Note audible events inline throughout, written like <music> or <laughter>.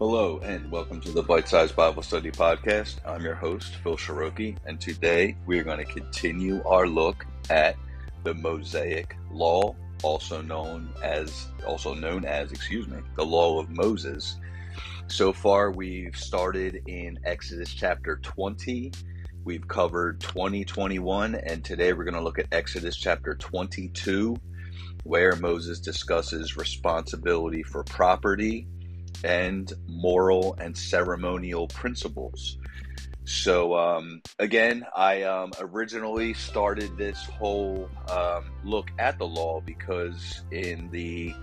Hello, and welcome to the Bite Size Bible Study Podcast. I'm your host, Phil Shiroki, and today we are going to continue our look at the Mosaic Law, also known as, also known as, excuse me, the Law of Moses. So far, we've started in Exodus chapter 20. We've covered 20, 21, and today we're going to look at Exodus chapter 22, where Moses discusses responsibility for property and moral and ceremonial principles. So, um, again, I um, originally started this whole um, look at the law because in the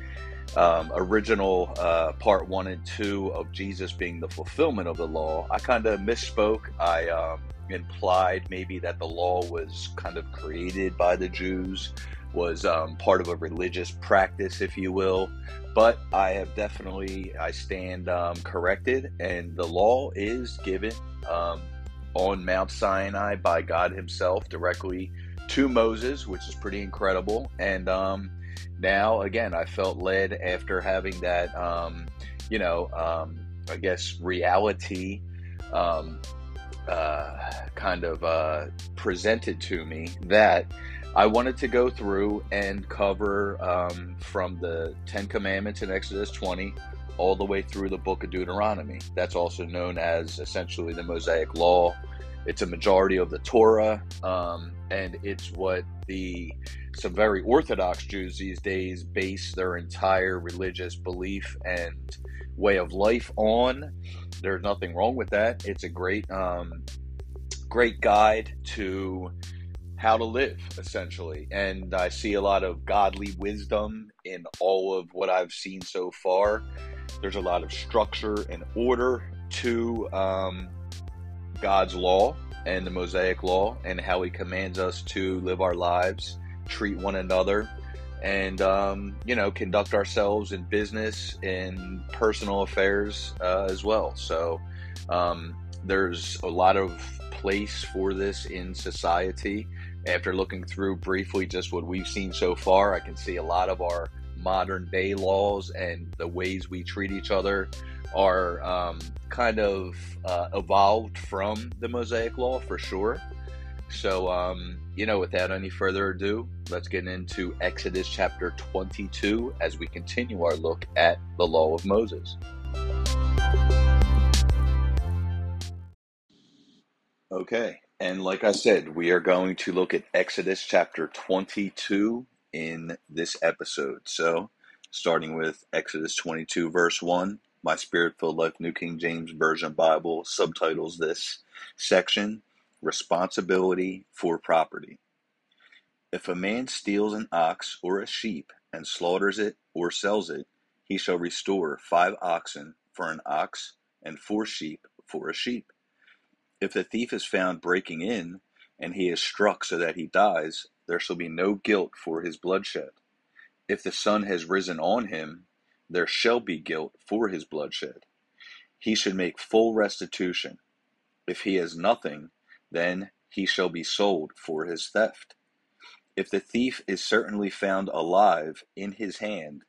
um, original uh, part one and two of Jesus being the fulfillment of the law, I kind of misspoke. I um, implied maybe that the law was kind of created by the Jews, was um, part of a religious practice, if you will. But I have definitely, I stand um, corrected, and the law is given um, on Mount Sinai by God Himself directly to Moses, which is pretty incredible. And um, now, again, I felt led after having that, um, you know, um, I guess reality uh, kind of uh, presented to me that I wanted to go through and cover um, from the Ten Commandments in Exodus 20 all the way through the book of Deuteronomy. That's also known as essentially the Mosaic Law. It's a majority of the Torah, um, and it's what the some very Orthodox Jews these days base their entire religious belief and way of life on. There's nothing wrong with that. It's a great, um, great guide to how to live essentially. And i see a lot of godly wisdom in all of what i've seen so far. There's a lot of structure and order to um, god's law and the mosaic law and how he commands us to live our lives treat one another and um, you know conduct ourselves in business in personal affairs uh, as well. So um, there's a lot of place for this in society after looking through briefly just what we've seen so far, I can see a lot of our modern day laws and the ways we treat each other are um, kind of uh, evolved from the Mosaic Law for sure. So, um, you know, without any further ado, let's get into Exodus chapter 22 as we continue our look at the Law of Moses. Okay, and like I said, we are going to look at Exodus chapter 22 in this episode. So, starting with Exodus 22, verse 1, my Spirit filled Life New King James Version Bible subtitles this section Responsibility for Property. If a man steals an ox or a sheep and slaughters it or sells it, he shall restore five oxen for an ox and four sheep for a sheep. If the thief is found breaking in, and he is struck so that he dies, there shall be no guilt for his bloodshed. If the sun has risen on him, there shall be guilt for his bloodshed. He should make full restitution. If he has nothing, then he shall be sold for his theft. If the thief is certainly found alive in his hand,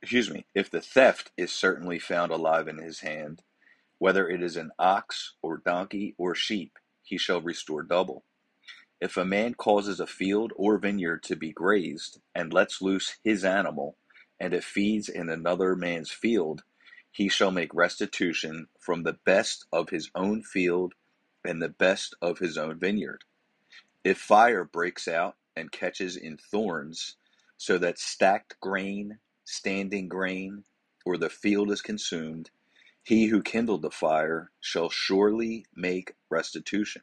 excuse me, if the theft is certainly found alive in his hand, whether it is an ox, or donkey, or sheep, he shall restore double. If a man causes a field or vineyard to be grazed, and lets loose his animal, and it feeds in another man's field, he shall make restitution from the best of his own field and the best of his own vineyard. If fire breaks out and catches in thorns, so that stacked grain, standing grain, or the field is consumed, he who kindled the fire shall surely make restitution.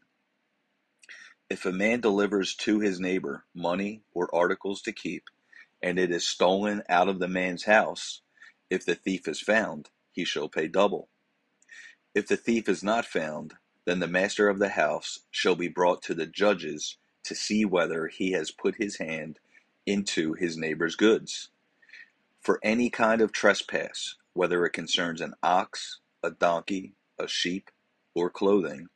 If a man delivers to his neighbor money or articles to keep, and it is stolen out of the man's house, if the thief is found, he shall pay double. If the thief is not found, then the master of the house shall be brought to the judges to see whether he has put his hand into his neighbor's goods. For any kind of trespass, whether it concerns an ox, a donkey, a sheep, or clothing,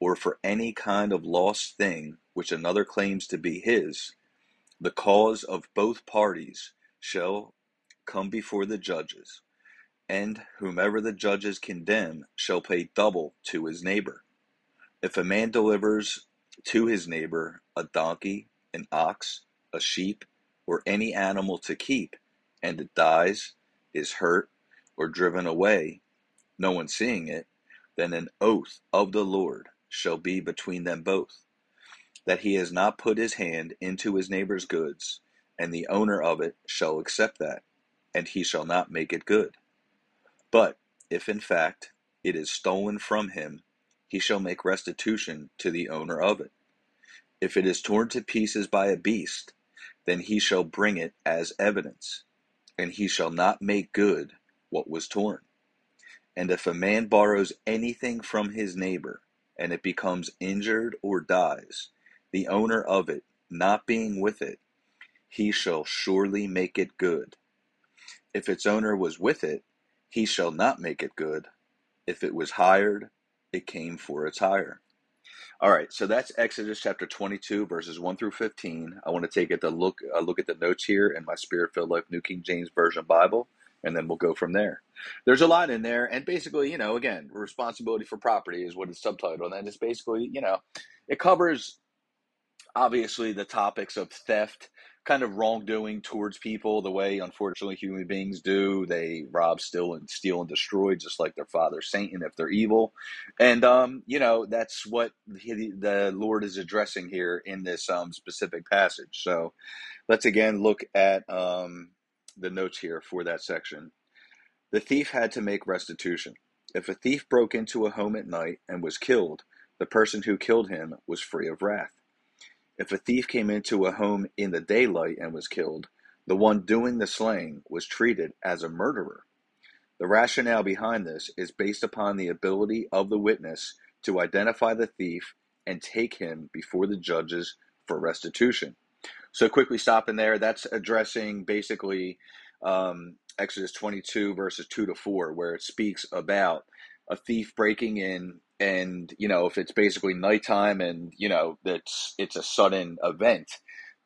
or for any kind of lost thing which another claims to be his, the cause of both parties shall come before the judges, And whomever the judges condemn shall pay double to his neighbor. If a man delivers to his neighbor a donkey, an ox, a sheep, or any animal to keep, and it dies, is hurt, or driven away, no one seeing it, then an oath of the Lord shall be between them both, that he has not put his hand into his neighbor's goods, and the owner of it shall accept that, and he shall not make it good. But if in fact it is stolen from him, he shall make restitution to the owner of it. If it is torn to pieces by a beast, then he shall bring it as evidence, and he shall not make good what was torn. And if a man borrows anything from his neighbor, and it becomes injured or dies, the owner of it not being with it, he shall surely make it good. If its owner was with it, he shall not make it good. If it was hired, it came for its hire. All right, so that's Exodus chapter 22, verses 1 through 15. I want to take to look a look at the notes here in my Spirit Filled Life New King James Version Bible, and then we'll go from there. There's a lot in there, and basically, you know, again, responsibility for property is what it's subtitled, and it's basically, you know, it covers obviously the topics of theft, kind of wrongdoing towards people the way unfortunately human beings do. They rob steal and steal and destroy just like their father satan if they're evil. And um, you know that's what he, the lord is addressing here in this um, specific passage. So let's again look at um, the notes here for that section the thief had to make restitution if a thief broke into a home at night and was killed the person who killed him was free of wrath if a thief came into a home in the daylight and was killed, the one doing the slaying was treated as a murderer. The rationale behind this is based upon the ability of the witness to identify the thief and take him before the judges for restitution. So, quickly stopping there, that's addressing basically um, Exodus 22, verses 2 to 4, where it speaks about a thief breaking in and you know if it's basically nighttime and you know that's it's a sudden event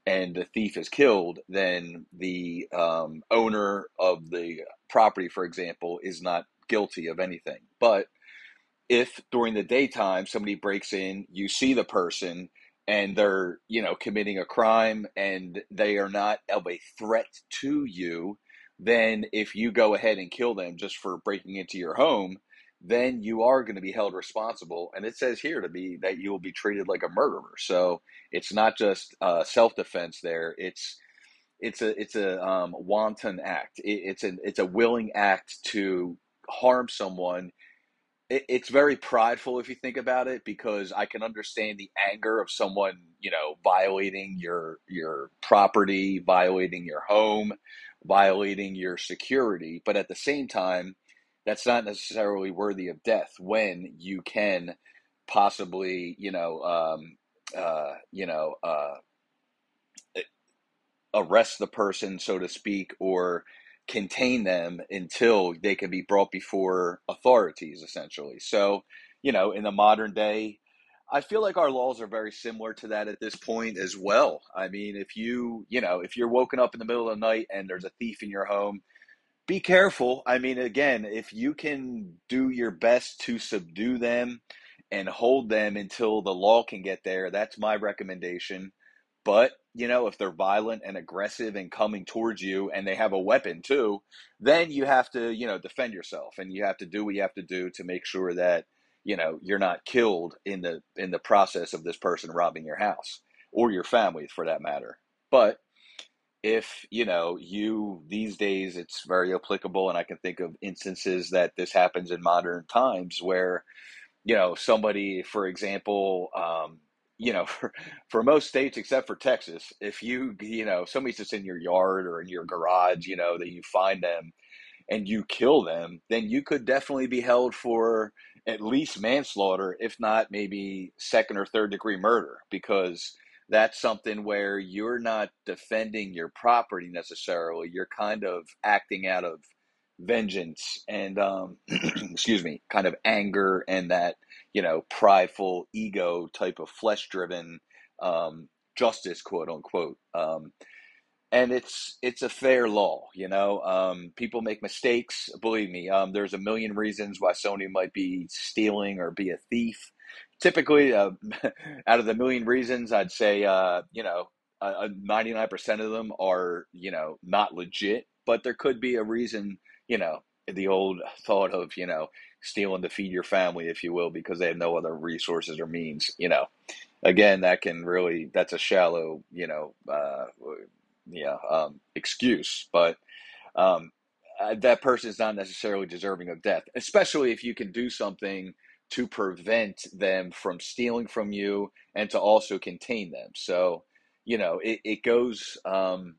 and the thief is killed then the um, owner of the property for example is not guilty of anything. But if during the daytime somebody breaks in you see the person and they're you know committing a crime and they are not of a threat to you then if you go ahead and kill them just for breaking into your home then you are going to be held responsible. And it says here to be that you will be treated like a murderer. So it's not just uh, self defense. There, it's it's a it's a um, wanton act. It, it's a it's a willing act to harm someone. It, it's very prideful if you think about it, because I can understand the anger of someone, you know, violating your your property, violating your home, violating your security. But at the same time, that's not necessarily worthy of death when you can possibly, you know, um, uh, you know, uh, arrest the person, so to speak, or contain them until they can be brought before authorities, essentially. So, you know, in the modern day, I feel like our laws are very similar to that at this point as well. I mean, if you, you know, if you're woken up in the middle of the night and there's a thief in your home, be careful. I mean, again, if you can do your best to subdue them and hold them until the law can get there, that's my recommendation. But, you know, if they're violent and aggressive and coming towards you and they have a weapon too, then you have to, you know, defend yourself and you have to do what you have to do to make sure that, you know, you're not killed in the in the process of this person robbing your house or your family for that matter. But if you know you these days it's very applicable and i can think of instances that this happens in modern times where you know somebody for example um, you know <laughs> for, for most states except for texas if you you know somebody's just in your yard or in your garage you know that you find them and you kill them then you could definitely be held for at least manslaughter if not maybe second or third degree murder because that's something where you're not defending your property necessarily. You're kind of acting out of vengeance and, um, <clears throat> excuse me, kind of anger and that, you know, prideful ego type of flesh driven um, justice, quote unquote. Um, and it's it's a fair law, you know. Um, people make mistakes. Believe me, um, there's a million reasons why someone might be stealing or be a thief. Typically, uh, <laughs> out of the million reasons, I'd say uh, you know ninety nine percent of them are you know not legit, but there could be a reason. You know, the old <laughs> thought of you know stealing to feed your family, if you will, because they have no other resources or means. You know, again, that can really that's a shallow you know uh, yeah um, excuse, but um, uh, that person is not necessarily deserving of death, especially if you can do something to prevent them from stealing from you and to also contain them. So, you know, it, it goes um,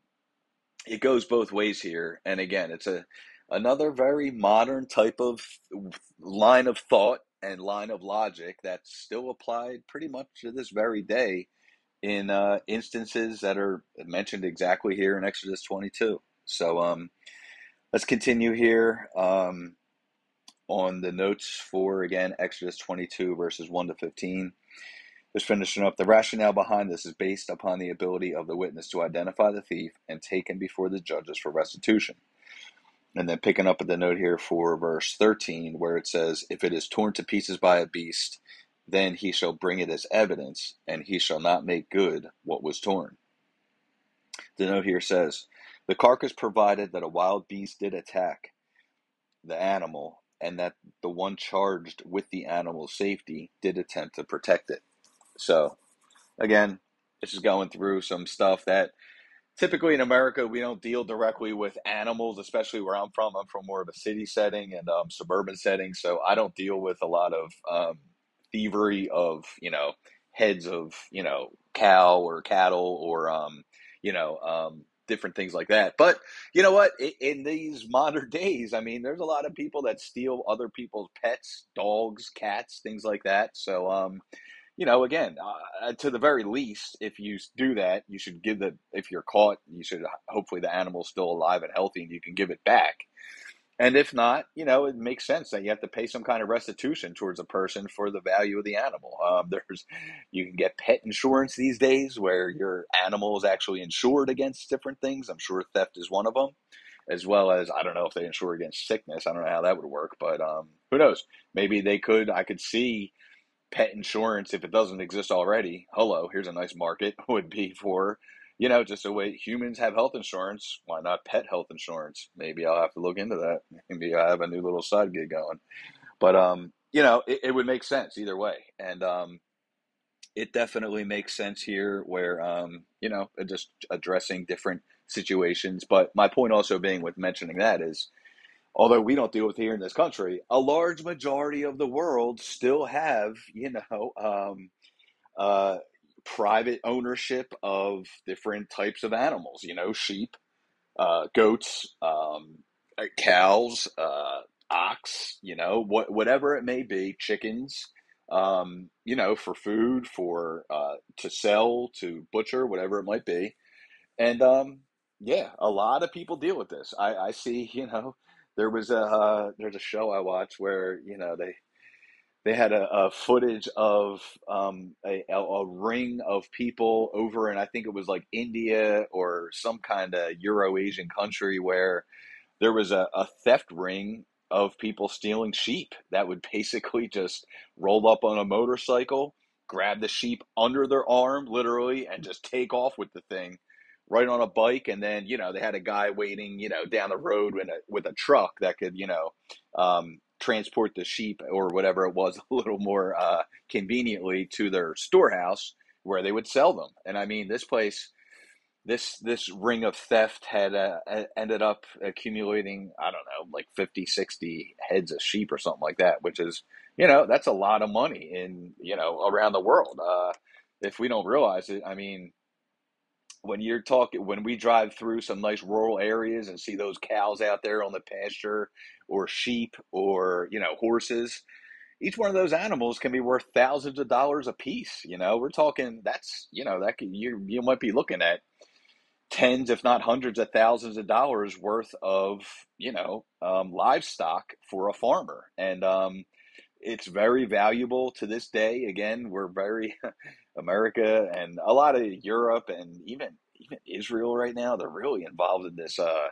it goes both ways here. And again, it's a another very modern type of line of thought and line of logic that's still applied pretty much to this very day in uh, instances that are mentioned exactly here in Exodus 22. So um, let's continue here um, on the notes for, again, Exodus 22, verses 1 to 15. Just finishing up, the rationale behind this is based upon the ability of the witness to identify the thief and take him before the judges for restitution. And then picking up at the note here for verse 13, where it says, If it is torn to pieces by a beast, then he shall bring it as evidence, and he shall not make good what was torn. The note here says, The carcass provided that a wild beast did attack the animal, and that the one charged with the animal's safety did attempt to protect it. So, again, this is going through some stuff that typically in America we don't deal directly with animals, especially where I'm from. I'm from more of a city setting and um, suburban setting, so I don't deal with a lot of um, thievery of you know heads of you know cow or cattle or um, you know um, different things like that. But you know what? In, these <laughs> modern days, I mean, there's a lot of people that steal other people's pets, dogs, cats, things like that. So, um, you know, again, uh, to the very least, if you do that, you should give the. If you're caught, you should hopefully the animal's still alive and healthy, and you can give it back. And if not, you know, it makes sense that you have to pay some kind of restitution towards a person for the value of the animal. Um, <laughs> there's, you can get pet insurance these days where your animal is actually insured against different things. I'm sure theft is one of them, as well as I don't know if they insure against sickness. I don't know how that would work, but um, who knows? Maybe they could. I could see pet insurance if it doesn't exist already. Hello, here's a nice market <laughs> would be for you know, just the way humans have health insurance, why not pet health insurance? Maybe I'll have to look into that. <laughs> Maybe I have a new little side gig going. But um, you know, it, it would make sense either way. And um it definitely makes sense here where um, you know, just addressing different situations. But my point also being with mentioning that is although we don't deal with here in this country, a large majority of the world still have, you know, um, uh, private ownership of different types of animals, you know, sheep, uh, goats, um, uh, cows, uh, ox, you know, what, whatever it may be, chickens, um, you know, for food, for uh, to sell, to butcher, whatever it might be. And um, yeah, a lot of people deal with this. I, I see, <laughs> you know, there was a uh, there's a show I watched where you know they they had a, a footage of um, a, a, ring of people over and I think it was like India or some kind of Euro Asian country where there was a, a theft ring of people stealing sheep that would basically just roll up on a motorcycle, grab the sheep under their arm, literally, and just take off with the thing right on a bike. And then, you know, they had a guy waiting, you know, down the road with a, with a truck that could, you know, um, transport the sheep or whatever it was <laughs> a little more uh, conveniently to their storehouse where they would sell them. And I mean, this place, this this ring of theft had uh, ended up accumulating, I don't know, like 50, 60 heads of sheep or something like that, which is, you know, that's a lot of money in, you know, around the world. Uh, if we don't realize it, I mean, when you're talking when we drive through some nice rural areas and see those cows out there on the pasture or sheep or you know horses each one of those animals can be worth thousands of dollars a piece you know? We're talking that's you know that could, you you might be looking at tens if not hundreds of thousands of dollars worth of you know um, livestock for a farmer. And um, it's very valuable to this day. Again we're very <laughs> America and a lot of Europe and even even Israel right now, they're really involved in this uh,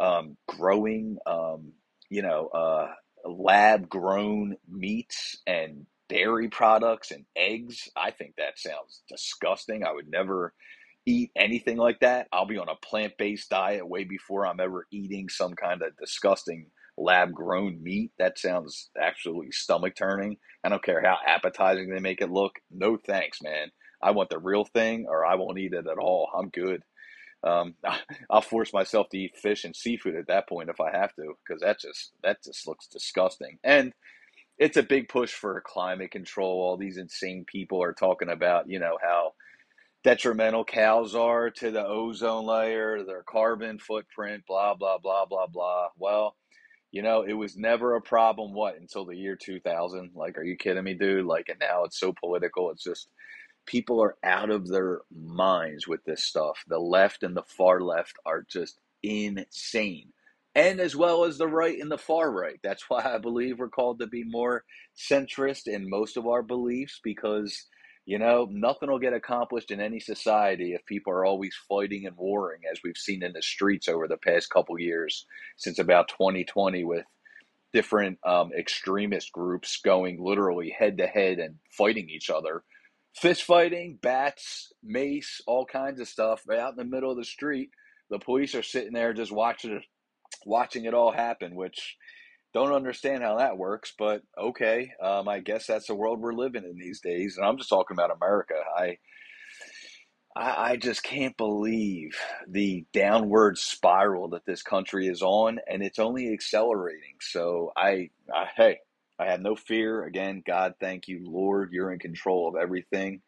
um, growing, um, you know, uh, lab grown meats and dairy products and eggs. I think that sounds disgusting. I would never eat anything like that. I'll be on a plant based diet way before I'm ever eating some kind of disgusting lab grown meat. That sounds actually stomach turning. I don't care how appetizing they make it look. No thanks, man. I want the real thing or I won't eat it at all. I'm good. Um, <laughs> I'll force myself to eat fish and seafood at that point if I have to, because that just that just looks disgusting. And it's a big push for climate control. All these insane people are talking about, you know, how detrimental cows are to the ozone layer, their carbon footprint, blah blah blah blah blah. Well, you know, it was never a problem. What until the year two thousand? Like, are you kidding me, dude? Like, and now it's so political. It's just people are out of their minds with this stuff. The left and the far left are just insane. And as well as the right and the far right. That's why I believe we're called to be more centrist in most of our beliefs because, you know, nothing will get accomplished in any society if people are always fighting and warring, as we've seen in the streets over the past couple years since about 2020 with different um, extremist groups going literally head to head and fighting each other fist fighting, bats, mace, all kinds of stuff out in the middle of the street. The police are sitting there just watching it, watching it all happen, which don't understand how that works, but okay. Um, I guess that's the world we're living in these days. And I'm just talking about America. I, I, I just can't believe the downward spiral that this country is on, and it's only accelerating. So I, I hey, I have no fear. Again, God, thank you, Lord. You're in control of everything.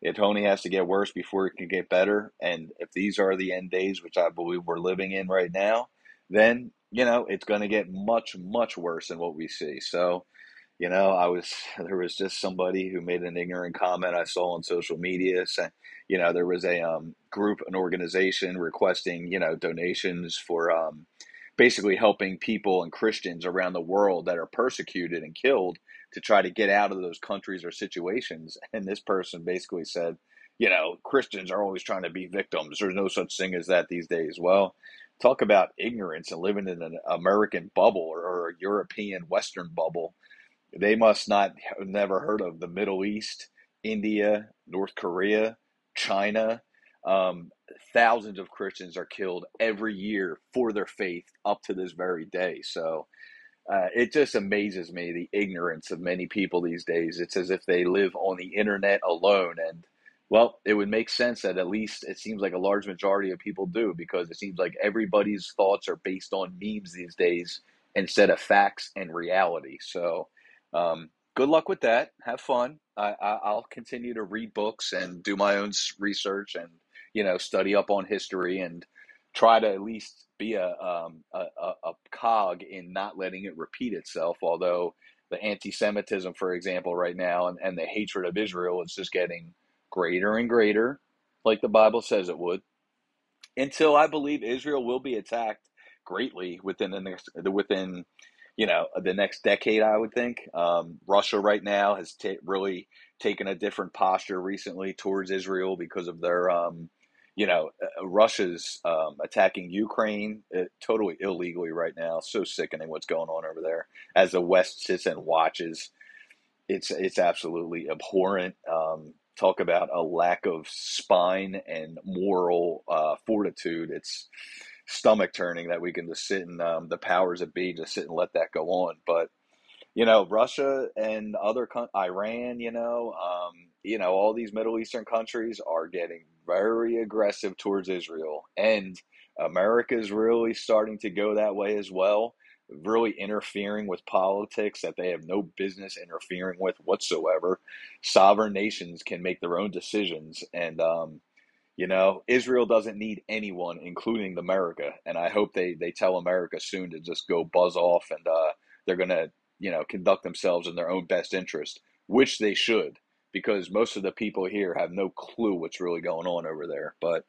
It only has to get worse before it can get better. And if these are the end days, which I believe we're living in right now, then, you know, it's going to get much, much worse than what we see. So, you know, I was, <laughs> there was just somebody who made an ignorant comment I saw on social media saying, you know, there was a um, group, an organization requesting, you know, donations for, um, basically helping people and Christians around the world that are persecuted and killed to try to get out of those countries or situations. <laughs> And this person basically said, you know, Christians are always trying to be victims. There's no such thing as that these days. Well, talk about ignorance and living in an American bubble or, or a European Western bubble. They must not have never heard of the Middle East, India, North Korea, China, um, thousands of Christians are killed every year for their faith up to this very day. So uh, it just amazes me the ignorance of many people these days. It's as if they live on the internet alone. And well, it would make sense that at least it seems like a large majority of people do because it seems like everybody's thoughts are based on memes these days instead of facts and reality. So, um, good luck with that. Have fun. I, I, will continue to read books and do my own research and you know, study up on history and try to at least be a, um, a, a, cog in not letting it repeat itself. Although the anti-Semitism, for example, right now, and, and the hatred of Israel is just getting greater and greater, like the Bible says it would, until I believe Israel will be attacked greatly within the next within you know the next decade. I would think um, Russia right now has t- really taken a different posture recently towards Israel because of their um, you know, uh, Russia's um, attacking Ukraine uh, totally illegally right now. So sickening what's going on over there. As the West sits and watches, it's it's absolutely abhorrent. Um, talk about a lack of spine and moral uh, fortitude. It's stomach turning that we can just sit and um, the powers that be just sit and let that go on. But you know, Russia and other con- Iran, you know, um, you know, all these Middle Eastern countries are getting very aggressive towards Israel, and America is really starting to go that way as well. Really interfering with politics that they have no business interfering with whatsoever. Sovereign nations can make their own decisions, and um, you know, Israel doesn't need anyone, including America. And I hope they they tell America soon to just go buzz off, and uh, they're gonna you know conduct themselves in their own best interest, which they should because most of the people here have no clue what's really going on over there. But,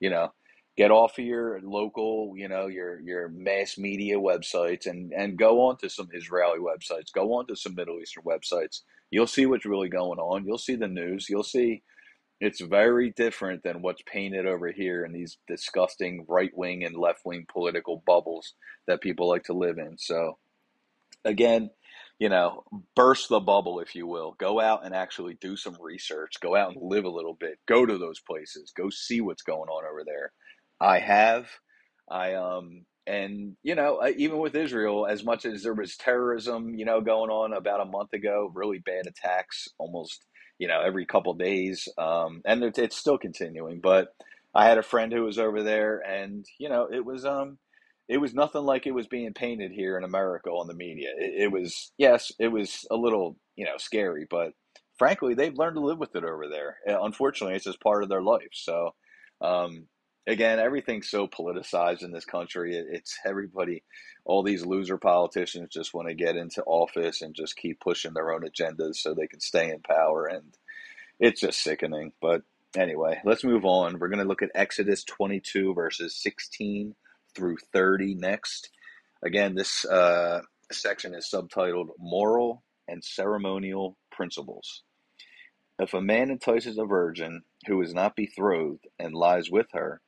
you know, get off of your local, you know, your your mass media websites and and go on to some Israeli websites, go on to some Middle Eastern websites. You'll see what's really going on. You'll see the news. You'll see it's very different than what's painted over here in these disgusting right wing and left wing political bubbles that people like to live in. So, again, you know, burst the bubble, if you will. Go out and actually do some research. Go out and live a little bit. Go to those places. Go see what's going on over there. I have. I um and you know even with Israel, as much as there was terrorism, you know, going on about a month ago, really bad attacks, almost you know every couple days, um, and it's still continuing. But I had a friend who was over there, and you know it was um it was nothing like it was being painted here in America on the media. It, it, was, yes, it was a little, you know, scary, but frankly, they've learned to live with it over there. Unfortunately, it's just part of their life. So, um, again, everything's so politicized in this country. It's everybody, all these loser politicians just want to get into office and just keep pushing their own agendas so they can stay in power. And it's just sickening. But anyway, let's move on. We're going to look at Exodus 22, verses 16 through 30 next. Again, this uh, section is subtitled Moral and Ceremonial Principles. If a man entices a virgin who is not betrothed and lies with her,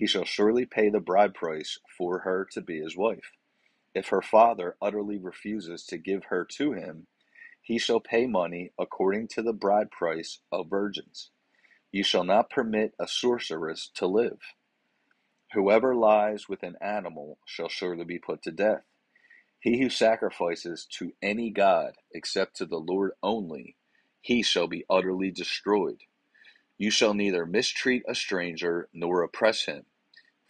he shall surely pay the bride price for her to be his wife. If her father utterly refuses to give her to him, he shall pay money according to the bride price of virgins. You shall not permit a sorceress to live. Whoever lies with an animal shall surely be put to death. He who sacrifices to any god except to the Lord only, he shall be utterly destroyed. You shall neither mistreat a stranger nor oppress him,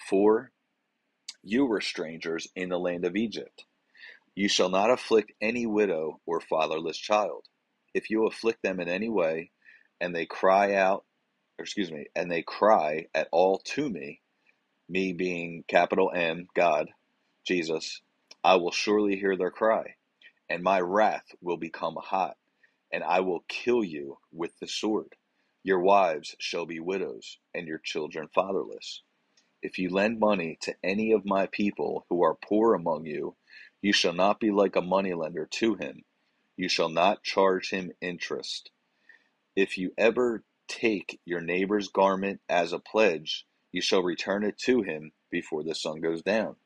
for you were strangers in the land of Egypt. You shall not afflict any widow or fatherless child. If you afflict them in any way, and they cry out, excuse me, and they cry at all to me, me being capital M, God, Jesus, I will surely hear their cry, and my wrath will become hot, and I will kill you with the sword. Your wives shall be widows, and your children fatherless. If you lend money to any of my people who are poor among you, you shall not be like a moneylender to him. You shall not charge him interest. If you ever take your neighbor's garment as a pledge, you shall return it to him before the sun goes down.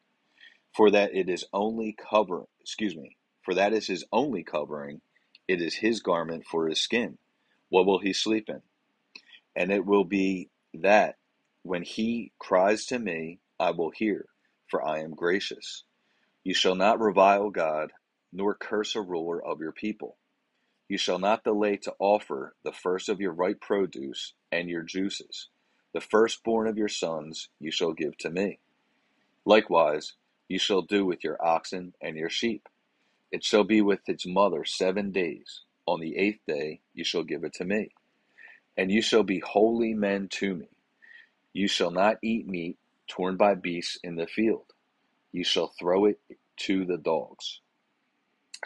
For that it is only cover excuse me, for that is his only covering, it is his garment for his skin. What will he sleep in? And it will be that when he cries to me, I will hear, for I am gracious. You shall not revile God, nor curse a ruler of your people. You shall not delay to offer the first of your ripe produce and your juices the firstborn of your sons you shall give to me. Likewise, you shall do with your oxen and your sheep. It shall be with its mother seven days. On the eighth day you shall give it to me. And you shall be holy men to me. You shall not eat meat torn by beasts in the field. You shall throw it to the dogs.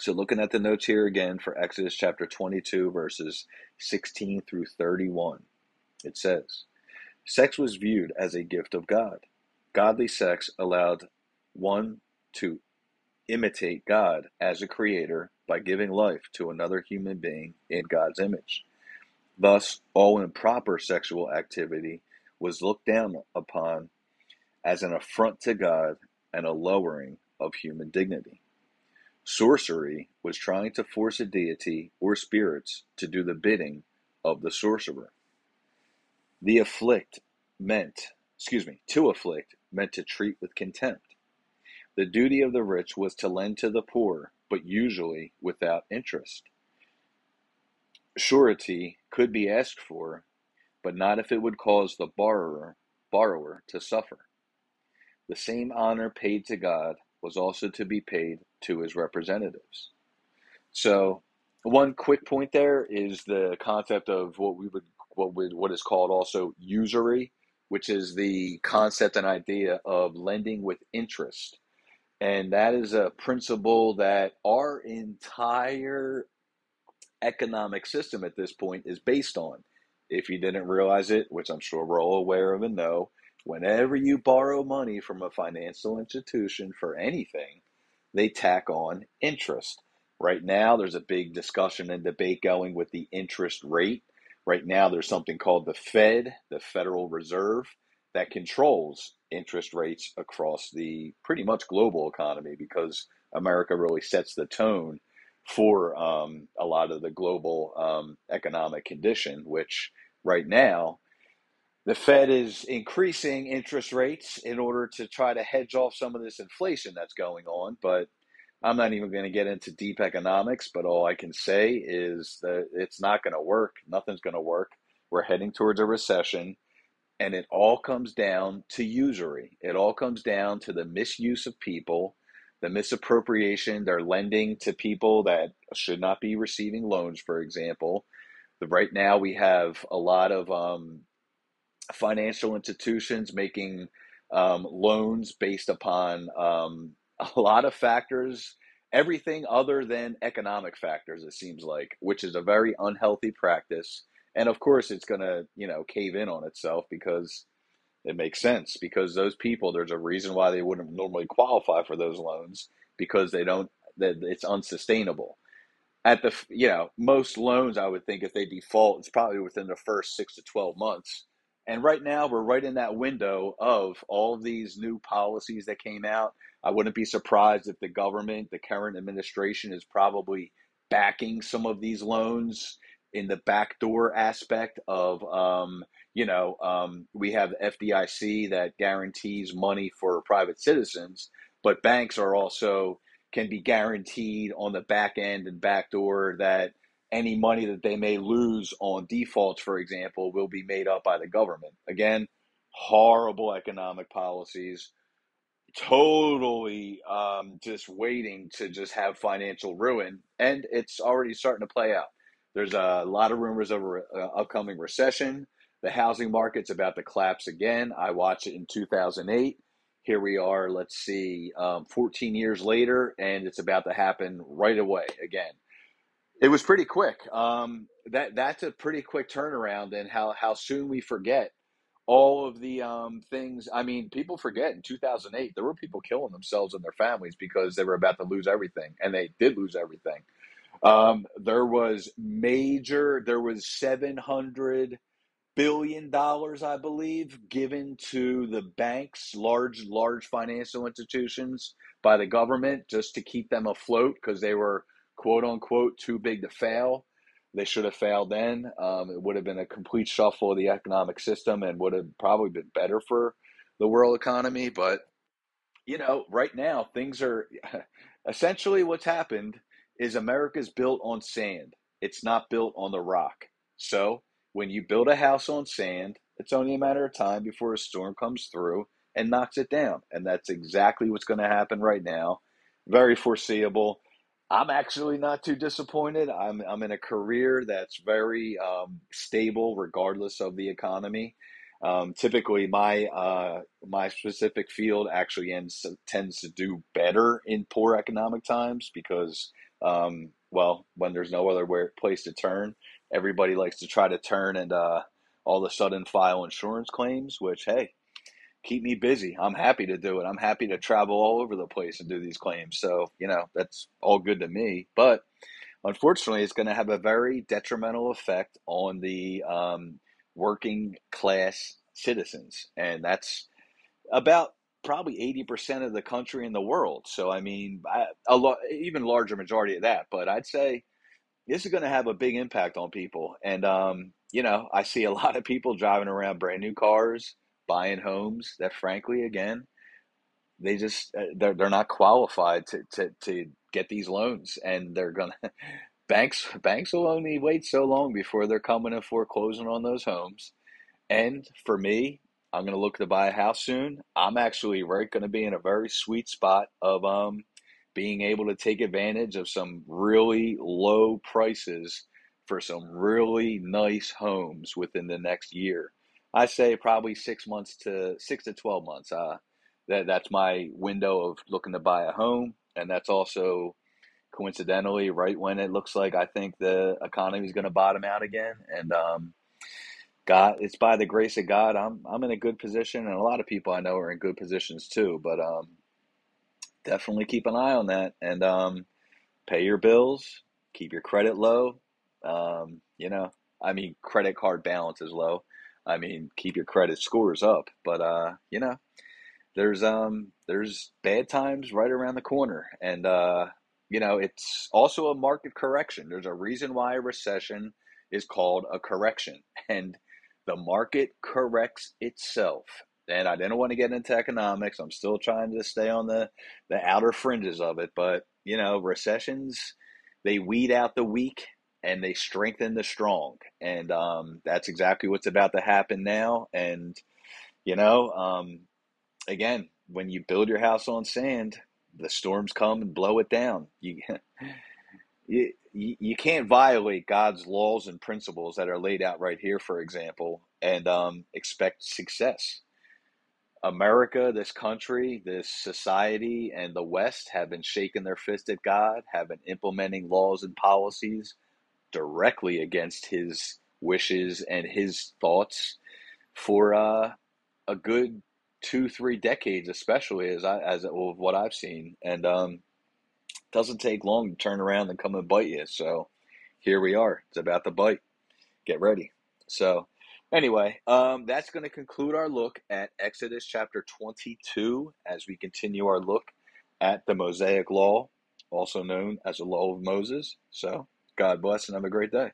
So, looking at the notes here again for Exodus chapter 22, verses 16 through 31, it says, Sex was viewed as a gift of God. Godly sex allowed one to imitate God as a creator by giving life to another human being in God's image. Thus, all improper sexual activity was looked down upon as an affront to God and a lowering of human dignity. Sorcery was trying to force a deity or spirits to do the bidding of the sorcerer. The afflict meant, excuse me, to afflict meant to treat with contempt. The duty of the rich was to lend to the poor, but usually without interest. Surety could be asked for, but not if it would cause the borrower borrower to suffer. The same honor paid to God was also to be paid to his representatives. So, one quick point there is the concept of what we would what would what is called also usury, which is the concept and idea of lending with interest. And that is a principle that our entire economic system at this point is based on. If you didn't realize it, which I'm sure we're all aware of and know, whenever you borrow money from a financial institution for anything, they tack on interest. Right now, there's a big discussion and debate going with the interest rate Right now, there's something called the Fed, the Federal Reserve, that controls interest rates across the pretty much global economy because America really sets the tone for um, a lot of the global um, economic condition, which right now the Fed is increasing interest rates in order to try to hedge off some of this inflation that's going on. But I'm not even going to get into deep economics, but all I can say is that it's not going to work. Nothing's going to work. We're heading towards a recession, and it all comes down to usury. It all comes down to the misuse of people, the misappropriation. They're lending to people that should not be receiving loans, for example. Right now, we have a lot of um, financial institutions making um, loans based upon um, <laughs> a lot of factors, everything other than economic factors, it seems like, which is a very unhealthy practice. And of course, it's going to, you know, cave in on itself because it makes sense. Because those people, there's a reason why they wouldn't normally qualify for those loans because they don't, that it's unsustainable at the you know most loans i would think if they default it's probably within the first six to 12 months and right now, we're right in that window of all of these new policies that came out. I wouldn't be surprised if the government, the current administration, is probably backing some of these loans in the backdoor aspect of, um, you know, um, we have FDIC that guarantees money for private citizens, but banks are also can be guaranteed on the back end and backdoor that any money that they may lose on defaults, for example, will be made up by the government. Again, horrible economic policies, totally um, just waiting to just have financial ruin, and it's already starting to play out. There's a lot of rumors of an uh, upcoming recession. The housing market's about to collapse again. I watched it in 2008. Here we are, let's see, um, 14 years later, and it's about to happen right away again. It was pretty quick. Um, that that's a pretty quick turnaround, and how how soon we forget all of the um, things. I mean, people forget in 2008 there were people killing themselves and their families because they were about to lose everything, and they did lose everything. Um, there was major. There was 700 billion dollars, I believe, given to the banks, large large financial institutions by the government just to keep them afloat because they were quote unquote too big to fail. They should have failed then. Um, it would have been a complete shuffle of the economic system and would have probably been better for the world economy. But, you know, right now, things are <laughs> essentially what's happened is America's built on sand, it's not built on the rock. So when you build a house on sand, it's only a matter of time before a storm comes through and knocks it down. And that's exactly what's going to happen right now. Very foreseeable. I'm actually not too disappointed. I'm I'm in a career that's very um, stable, regardless of the economy. Um, typically, my uh, my specific field actually ends tends to do better in poor economic times because, um, well, when there's no other where, place to turn, everybody likes to try to turn and uh, all of a sudden file insurance claims. Which, hey, keep me busy. I'm happy to do it. I'm happy to travel all over the place and do these claims. So, you know, that's all good to me. But unfortunately, it's going to have a very detrimental effect on the um, working class citizens. And that's about probably 80% of the country in the world. So, I mean, I, a lot, even larger majority of that. But I'd say this is going to have a big impact on people. And, um, you know, I see a <laughs> lot of people driving around brand new cars buying homes that frankly again they just uh, they're, they're not qualified to, to, to get these loans and they're gonna <laughs> banks banks will only wait so long before they're coming and foreclosing on those homes and for me i'm gonna look to buy a house soon i'm actually right gonna be in a very sweet spot of um being able to take advantage of some really low prices for some really nice homes within the next year I say probably six months to six to twelve months. Uh, that that's my window of looking to buy a home, and that's also coincidentally right when it looks like I think the economy is going to bottom out again. And um, God, it's by the grace of God, I'm I'm in a good position, and a lot of people I know are in good positions too. But um, definitely keep an eye on that, and um, pay your bills, keep your credit low. Um, you know, I mean, credit card balance is low. I mean, keep your credit scores up. But uh, you know, there's um there's bad times right around the corner, and uh, you know, it's also a market correction. There's a reason why a recession is called a correction, and the market corrects itself. And I didn't want to get into economics. I'm still trying to stay on the the outer fringes of it, but you know, recessions they weed out the weak and they strengthen the strong. And um, that's exactly what's about to happen now. And, you know, um, again, when you build your house on sand, the storms come and blow it down. You, <laughs> you, you can't violate God's laws and principles that are laid out right here, for example, and um, expect success. America, this country, this society, and the West have been shaking their fist at God, have been implementing laws and policies directly against his wishes and his thoughts for uh, a good two, three decades, especially as I as what I've seen, and um, doesn't take long to turn around and come and bite you. So here we are. It's about to bite. Get ready. So anyway, um, that's going to conclude our look at Exodus chapter 22 as we continue our look at the Mosaic Law, also known as the Law of Moses. So God bless and have a great day.